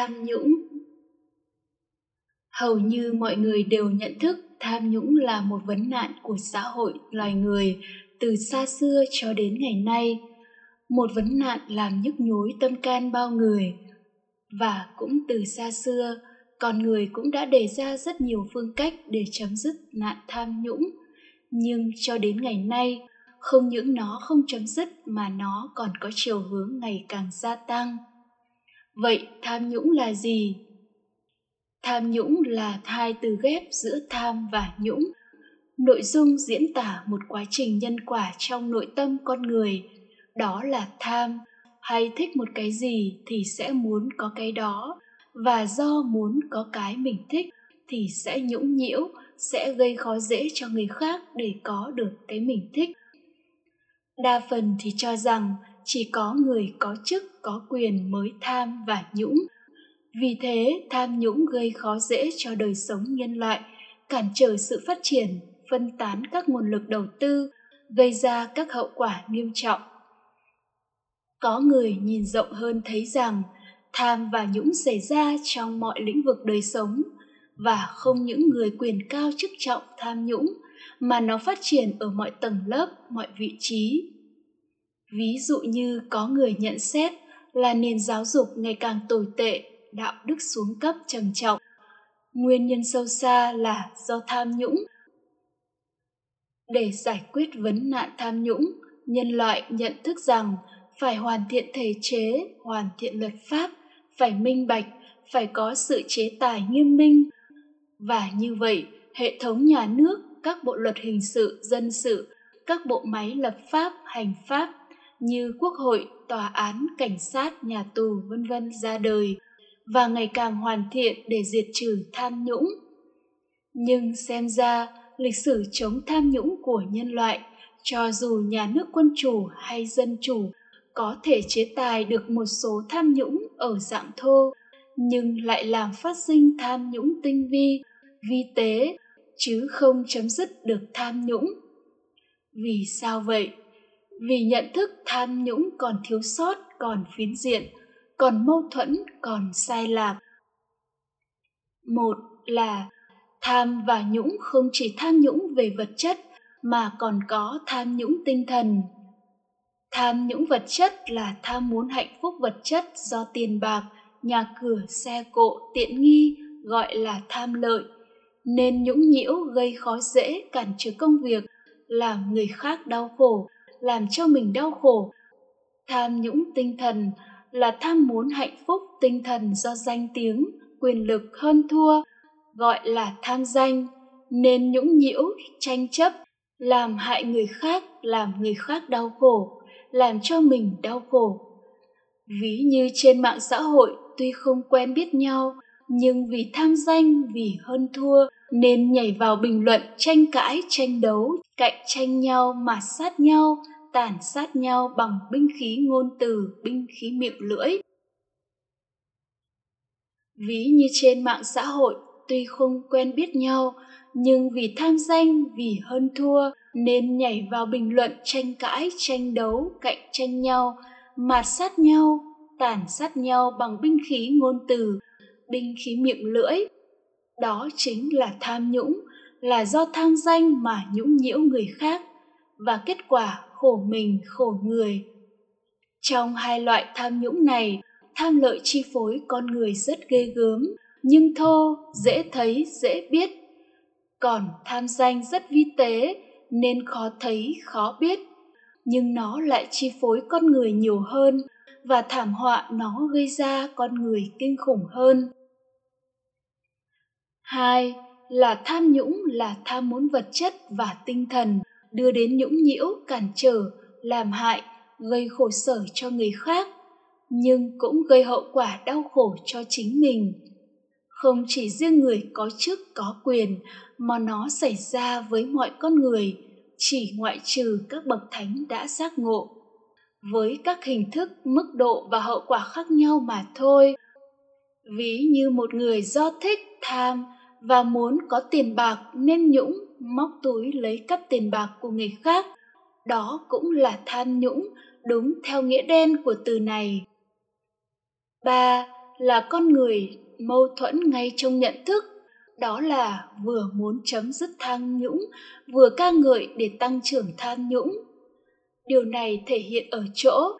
tham nhũng. Hầu như mọi người đều nhận thức tham nhũng là một vấn nạn của xã hội loài người từ xa xưa cho đến ngày nay. Một vấn nạn làm nhức nhối tâm can bao người. Và cũng từ xa xưa, con người cũng đã đề ra rất nhiều phương cách để chấm dứt nạn tham nhũng. Nhưng cho đến ngày nay, không những nó không chấm dứt mà nó còn có chiều hướng ngày càng gia tăng vậy tham nhũng là gì? Tham nhũng là hai từ ghép giữa tham và nhũng. Nội dung diễn tả một quá trình nhân quả trong nội tâm con người. Đó là tham. Hay thích một cái gì thì sẽ muốn có cái đó. Và do muốn có cái mình thích thì sẽ nhũng nhiễu, sẽ gây khó dễ cho người khác để có được cái mình thích. Đa phần thì cho rằng chỉ có người có chức, có quyền mới tham và nhũng. Vì thế, tham nhũng gây khó dễ cho đời sống nhân loại, cản trở sự phát triển, phân tán các nguồn lực đầu tư, gây ra các hậu quả nghiêm trọng. Có người nhìn rộng hơn thấy rằng, tham và nhũng xảy ra trong mọi lĩnh vực đời sống, và không những người quyền cao chức trọng tham nhũng, mà nó phát triển ở mọi tầng lớp, mọi vị trí ví dụ như có người nhận xét là nền giáo dục ngày càng tồi tệ, đạo đức xuống cấp trầm trọng. Nguyên nhân sâu xa là do tham nhũng. Để giải quyết vấn nạn tham nhũng, nhân loại nhận thức rằng phải hoàn thiện thể chế, hoàn thiện luật pháp, phải minh bạch, phải có sự chế tài nghiêm minh. Và như vậy, hệ thống nhà nước, các bộ luật hình sự, dân sự, các bộ máy lập pháp, hành pháp như quốc hội, tòa án, cảnh sát, nhà tù, vân vân ra đời, và ngày càng hoàn thiện để diệt trừ tham nhũng. Nhưng xem ra, lịch sử chống tham nhũng của nhân loại, cho dù nhà nước quân chủ hay dân chủ, có thể chế tài được một số tham nhũng ở dạng thô, nhưng lại làm phát sinh tham nhũng tinh vi vi tế, chứ không chấm dứt được tham nhũng. Vì sao vậy? Vì nhận thức tham nhũng còn thiếu sót, còn phiến diện, còn mâu thuẫn, còn sai lạc một là tham và nhũng không chỉ tham nhũng về vật chất mà còn có tham nhũng tinh thần. Tham nhũng vật chất là tham muốn hạnh phúc vật chất do tiền bạc, nhà cửa, xe cộ, tiện nghi gọi là tham lợi. Nên nhũng nhiễu gây khó dễ, cản trở công việc, làm người khác đau khổ làm cho mình đau khổ. Tham nhũng tinh thần là tham muốn hạnh phúc tinh thần do danh tiếng, quyền lực hơn thua, gọi là tham danh. Nên nhũng nhiễu, tranh chấp, làm hại người khác, làm người khác đau khổ, làm cho mình đau khổ. Ví như trên mạng xã hội tuy không quen biết nhau nhưng vì tham danh, vì hơn thua, nên nhảy vào bình luận tranh cãi, tranh đấu, cạnh tranh nhau, mà sát nhau, tàn sát nhau bằng binh khí ngôn từ, binh khí miệng lưỡi. Ví như trên mạng xã hội, tuy không quen biết nhau, nhưng vì tham danh, vì hơn thua, nên nhảy vào bình luận tranh cãi, tranh đấu, cạnh tranh nhau, mà sát nhau, tàn sát nhau bằng binh khí ngôn từ binh khí miệng lưỡi. Đó chính là tham nhũng, là do tham danh mà nhũng nhiễu người khác, và kết quả khổ mình, khổ người. Trong hai loại tham nhũng này, tham lợi chi phối con người rất ghê gớm, nhưng thô, dễ thấy, dễ biết. Còn tham danh rất vi tế, nên khó thấy, khó biết. Nhưng nó lại chi phối con người nhiều hơn, và thảm họa nó gây ra con người kinh khủng hơn hai là tham nhũng là tham muốn vật chất và tinh thần, đưa đến nhũng nhiễu, cản trở, làm hại, gây khổ sở cho người khác, nhưng cũng gây hậu quả đau khổ cho chính mình. Không chỉ riêng người có chức, có quyền mà nó xảy ra với mọi con người, chỉ ngoại trừ các bậc thánh đã giác ngộ. Với các hình thức, mức độ và hậu quả khác nhau mà thôi. Ví như một người do thích, tham và muốn có tiền bạc nên nhũng móc túi lấy cắp tiền bạc của người khác. Đó cũng là tham nhũng, đúng theo nghĩa đen của từ này. Ba là con người mâu thuẫn ngay trong nhận thức. Đó là vừa muốn chấm dứt tham nhũng, vừa ca ngợi để tăng trưởng tham nhũng. Điều này thể hiện ở chỗ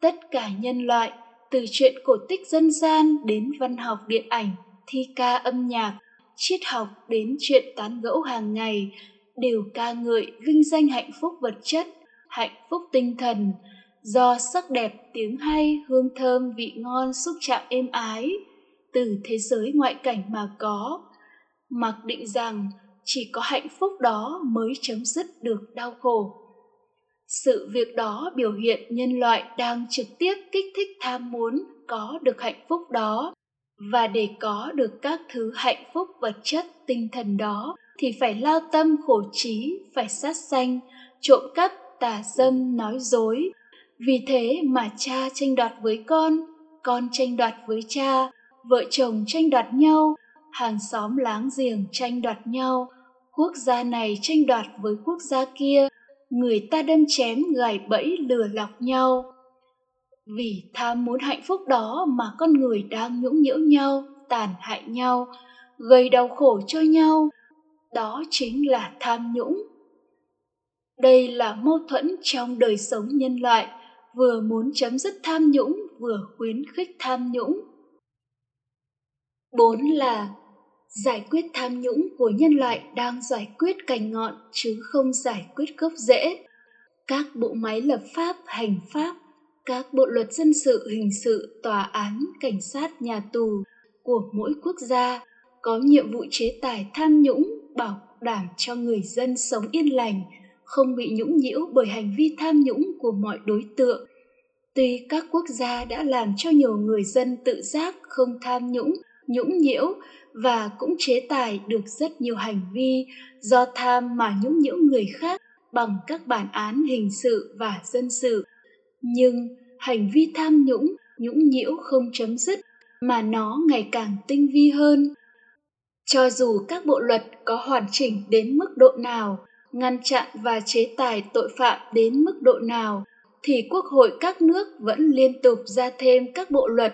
tất cả nhân loại, từ chuyện cổ tích dân gian đến văn học điện ảnh thi ca âm nhạc, triết học đến chuyện tán gẫu hàng ngày đều ca ngợi vinh danh hạnh phúc vật chất, hạnh phúc tinh thần. Do sắc đẹp tiếng hay, hương thơm vị ngon xúc chạm êm ái từ thế giới ngoại cảnh mà có, mặc định rằng chỉ có hạnh phúc đó mới chấm dứt được đau khổ. Sự việc đó biểu hiện nhân loại đang trực tiếp kích thích tham muốn có được hạnh phúc đó và để có được các thứ hạnh phúc vật chất tinh thần đó, thì phải lao tâm khổ trí, phải sát sanh, trộm cắp tà dâm nói dối. Vì thế mà cha tranh đoạt với con con tranh đoạt với cha, vợ chồng tranh đoạt nhau, hàng xóm láng giềng tranh đoạt nhau, quốc gia này tranh đoạt với quốc gia kia, người ta đâm chém gài bẫy lừa lọc nhau vì tham muốn hạnh phúc đó mà con người đang nhũng nhiễu nhau, tàn hại nhau, gây đau khổ cho nhau. Đó chính là tham nhũng. Đây là mâu thuẫn trong đời sống nhân loại, vừa muốn chấm dứt tham nhũng, vừa khuyến khích tham nhũng. Bốn là giải quyết tham nhũng của nhân loại đang giải quyết cành ngọn chứ không giải quyết gốc rễ. Các bộ máy lập pháp, hành pháp các bộ luật dân sự, hình sự, tòa án, cảnh sát, nhà tù của mỗi quốc gia có nhiệm vụ chế tài tham nhũng, bảo đảm cho người dân sống yên lành, không bị nhũng nhiễu bởi hành vi tham nhũng của mọi đối tượng. Tuy các quốc gia đã làm cho nhiều người dân tự giác không tham nhũng nhũng nhiễu và cũng chế tài được rất nhiều hành vi do tham mà nhũng nhiễu người khác bằng các bản án hình sự và dân sự nhưng hành vi tham nhũng nhũng nhiễu không chấm dứt, mà nó ngày càng tinh vi hơn. Cho dù các bộ luật có hoàn chỉnh đến mức độ nào, ngăn chặn và chế tài tội phạm đến mức độ nào, thì quốc hội các nước vẫn liên tục ra thêm các bộ luật,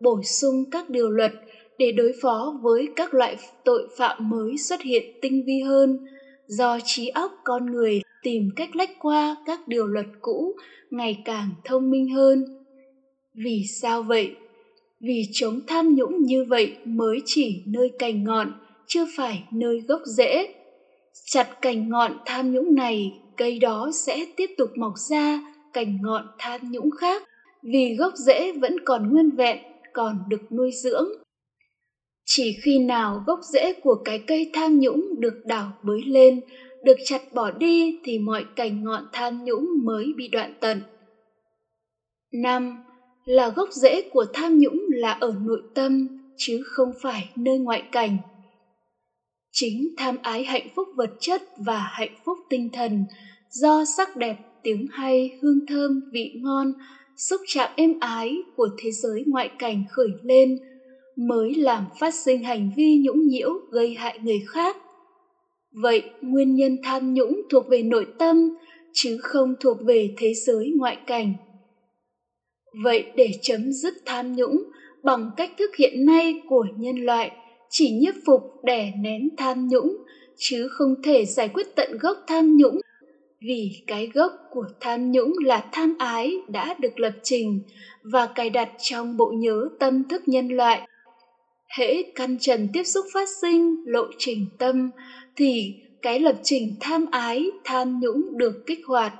bổ sung các điều luật để đối phó với các loại tội phạm mới xuất hiện tinh vi hơn do trí óc con người tìm cách lách qua các điều luật cũ ngày càng thông minh hơn. Vì sao vậy? Vì chống tham nhũng như vậy mới chỉ nơi cành ngọn, chưa phải nơi gốc rễ. Chặt cành ngọn tham nhũng này, cây đó sẽ tiếp tục mọc ra cành ngọn tham nhũng khác. Vì gốc rễ vẫn còn nguyên vẹn, còn được nuôi dưỡng chỉ khi nào gốc rễ của cái cây tham nhũng được đào bới lên, được chặt bỏ đi thì mọi cành ngọn tham nhũng mới bị đoạn tận. Năm, là gốc rễ của tham nhũng là ở nội tâm, chứ không phải nơi ngoại cảnh. Chính tham ái hạnh phúc vật chất và hạnh phúc tinh thần do sắc đẹp, tiếng hay, hương thơm, vị ngon, xúc chạm êm ái của thế giới ngoại cảnh khởi lên mới làm phát sinh hành vi nhũng nhiễu gây hại người khác. Vậy nguyên nhân tham nhũng thuộc về nội tâm, chứ không thuộc về thế giới ngoại cảnh. Vậy để chấm dứt tham nhũng bằng cách thức hiện nay của nhân loại, chỉ nhiếp phục đè nén tham nhũng, chứ không thể giải quyết tận gốc tham nhũng, vì cái gốc của tham nhũng là tham ái đã được lập trình và cài đặt trong bộ nhớ tâm thức nhân loại hễ căn trần tiếp xúc phát sinh, lộ trình tâm, thì cái lập trình tham ái, tham nhũng được kích hoạt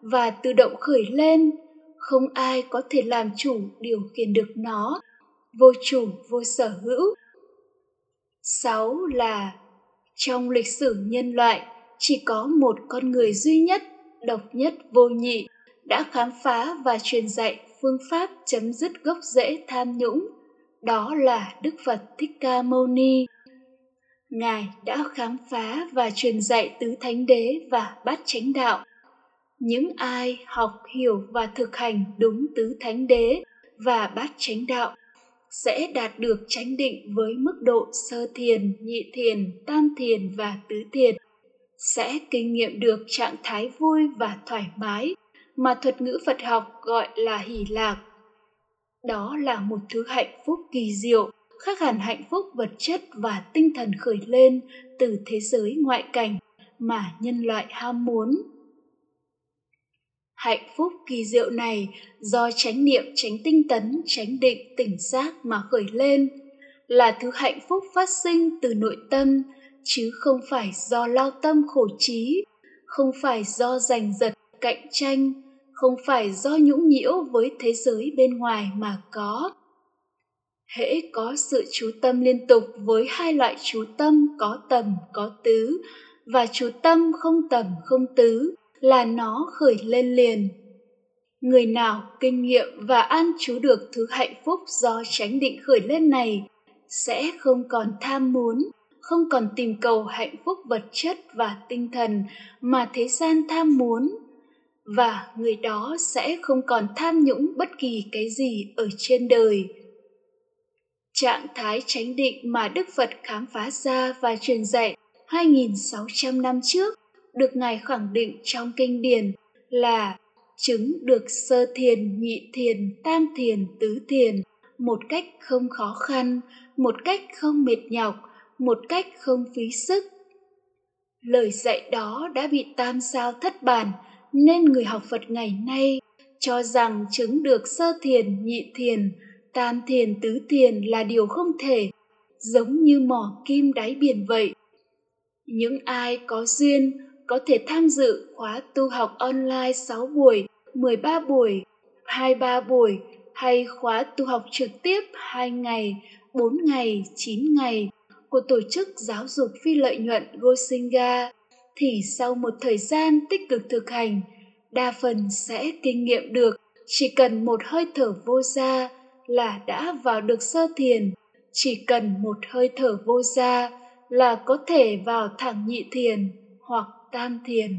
và tự động khởi lên. Không ai có thể làm chủ điều khiển được nó. Vô chủ, vô sở hữu. Sáu là, trong lịch sử nhân loại, chỉ có một con người duy nhất, độc nhất, vô nhị, đã khám phá và truyền dạy phương pháp chấm dứt gốc rễ tham nhũng đó là đức phật thích ca mâu ni. Ngài đã khám phá và truyền dạy tứ thánh đế và bát chánh đạo. Những ai học, hiểu và thực hành đúng tứ thánh đế và bát chánh đạo sẽ đạt được chánh định với mức độ sơ thiền, nhị thiền, tam thiền và tứ thiền. Sẽ kinh nghiệm được trạng thái vui và thoải mái mà thuật ngữ phật học gọi là hỷ lạc đó là một thứ hạnh phúc kỳ diệu, khác hẳn hạnh phúc vật chất và tinh thần khởi lên từ thế giới ngoại cảnh mà nhân loại ham muốn. Hạnh phúc kỳ diệu này do chánh niệm tránh tinh tấn tránh định, tỉnh giác mà khởi lên, là thứ hạnh phúc phát sinh từ nội tâm, chứ không phải do lao tâm khổ trí, không phải do giành giật, cạnh tranh không phải do nhũng nhiễu với thế giới bên ngoài mà có. Hễ có sự chú tâm liên tục với hai loại chú tâm có tầm, có tứ, và chú tâm không tầm, không tứ là nó khởi lên liền. Người nào kinh nghiệm và an trú được thứ hạnh phúc do tránh định khởi lên này sẽ không còn tham muốn, không còn tìm cầu hạnh phúc vật chất và tinh thần mà thế gian tham muốn và người đó sẽ không còn tham nhũng bất kỳ cái gì ở trên đời trạng thái chánh định mà Đức Phật khám phá ra và truyền dạy 2.600 năm trước được Ngài khẳng định trong kinh điển là chứng được sơ thiền, nhị thiền, tam thiền, tứ thiền một cách không khó khăn, một cách không mệt nhọc, một cách không phí sức. Lời dạy đó đã bị tam sao thất bản nên người học Phật ngày nay cho rằng chứng được sơ thiền, nhị thiền, tam thiền, tứ thiền là điều không thể, giống như mỏ kim đáy biển vậy. Những ai có duyên có thể tham dự khóa tu học online 6 buổi, 13 buổi, 23 buổi hay khóa tu học trực tiếp 2 ngày, 4 ngày, 9 ngày của tổ chức giáo dục phi lợi nhuận Gosinga thì sau một thời gian tích cực thực hành, đa phần sẽ kinh nghiệm được. Chỉ cần một hơi thở vô ra là đã vào được sơ thiền, chỉ cần một hơi thở vô ra là có thể vào thẳng nhị thiền hoặc tam thiền.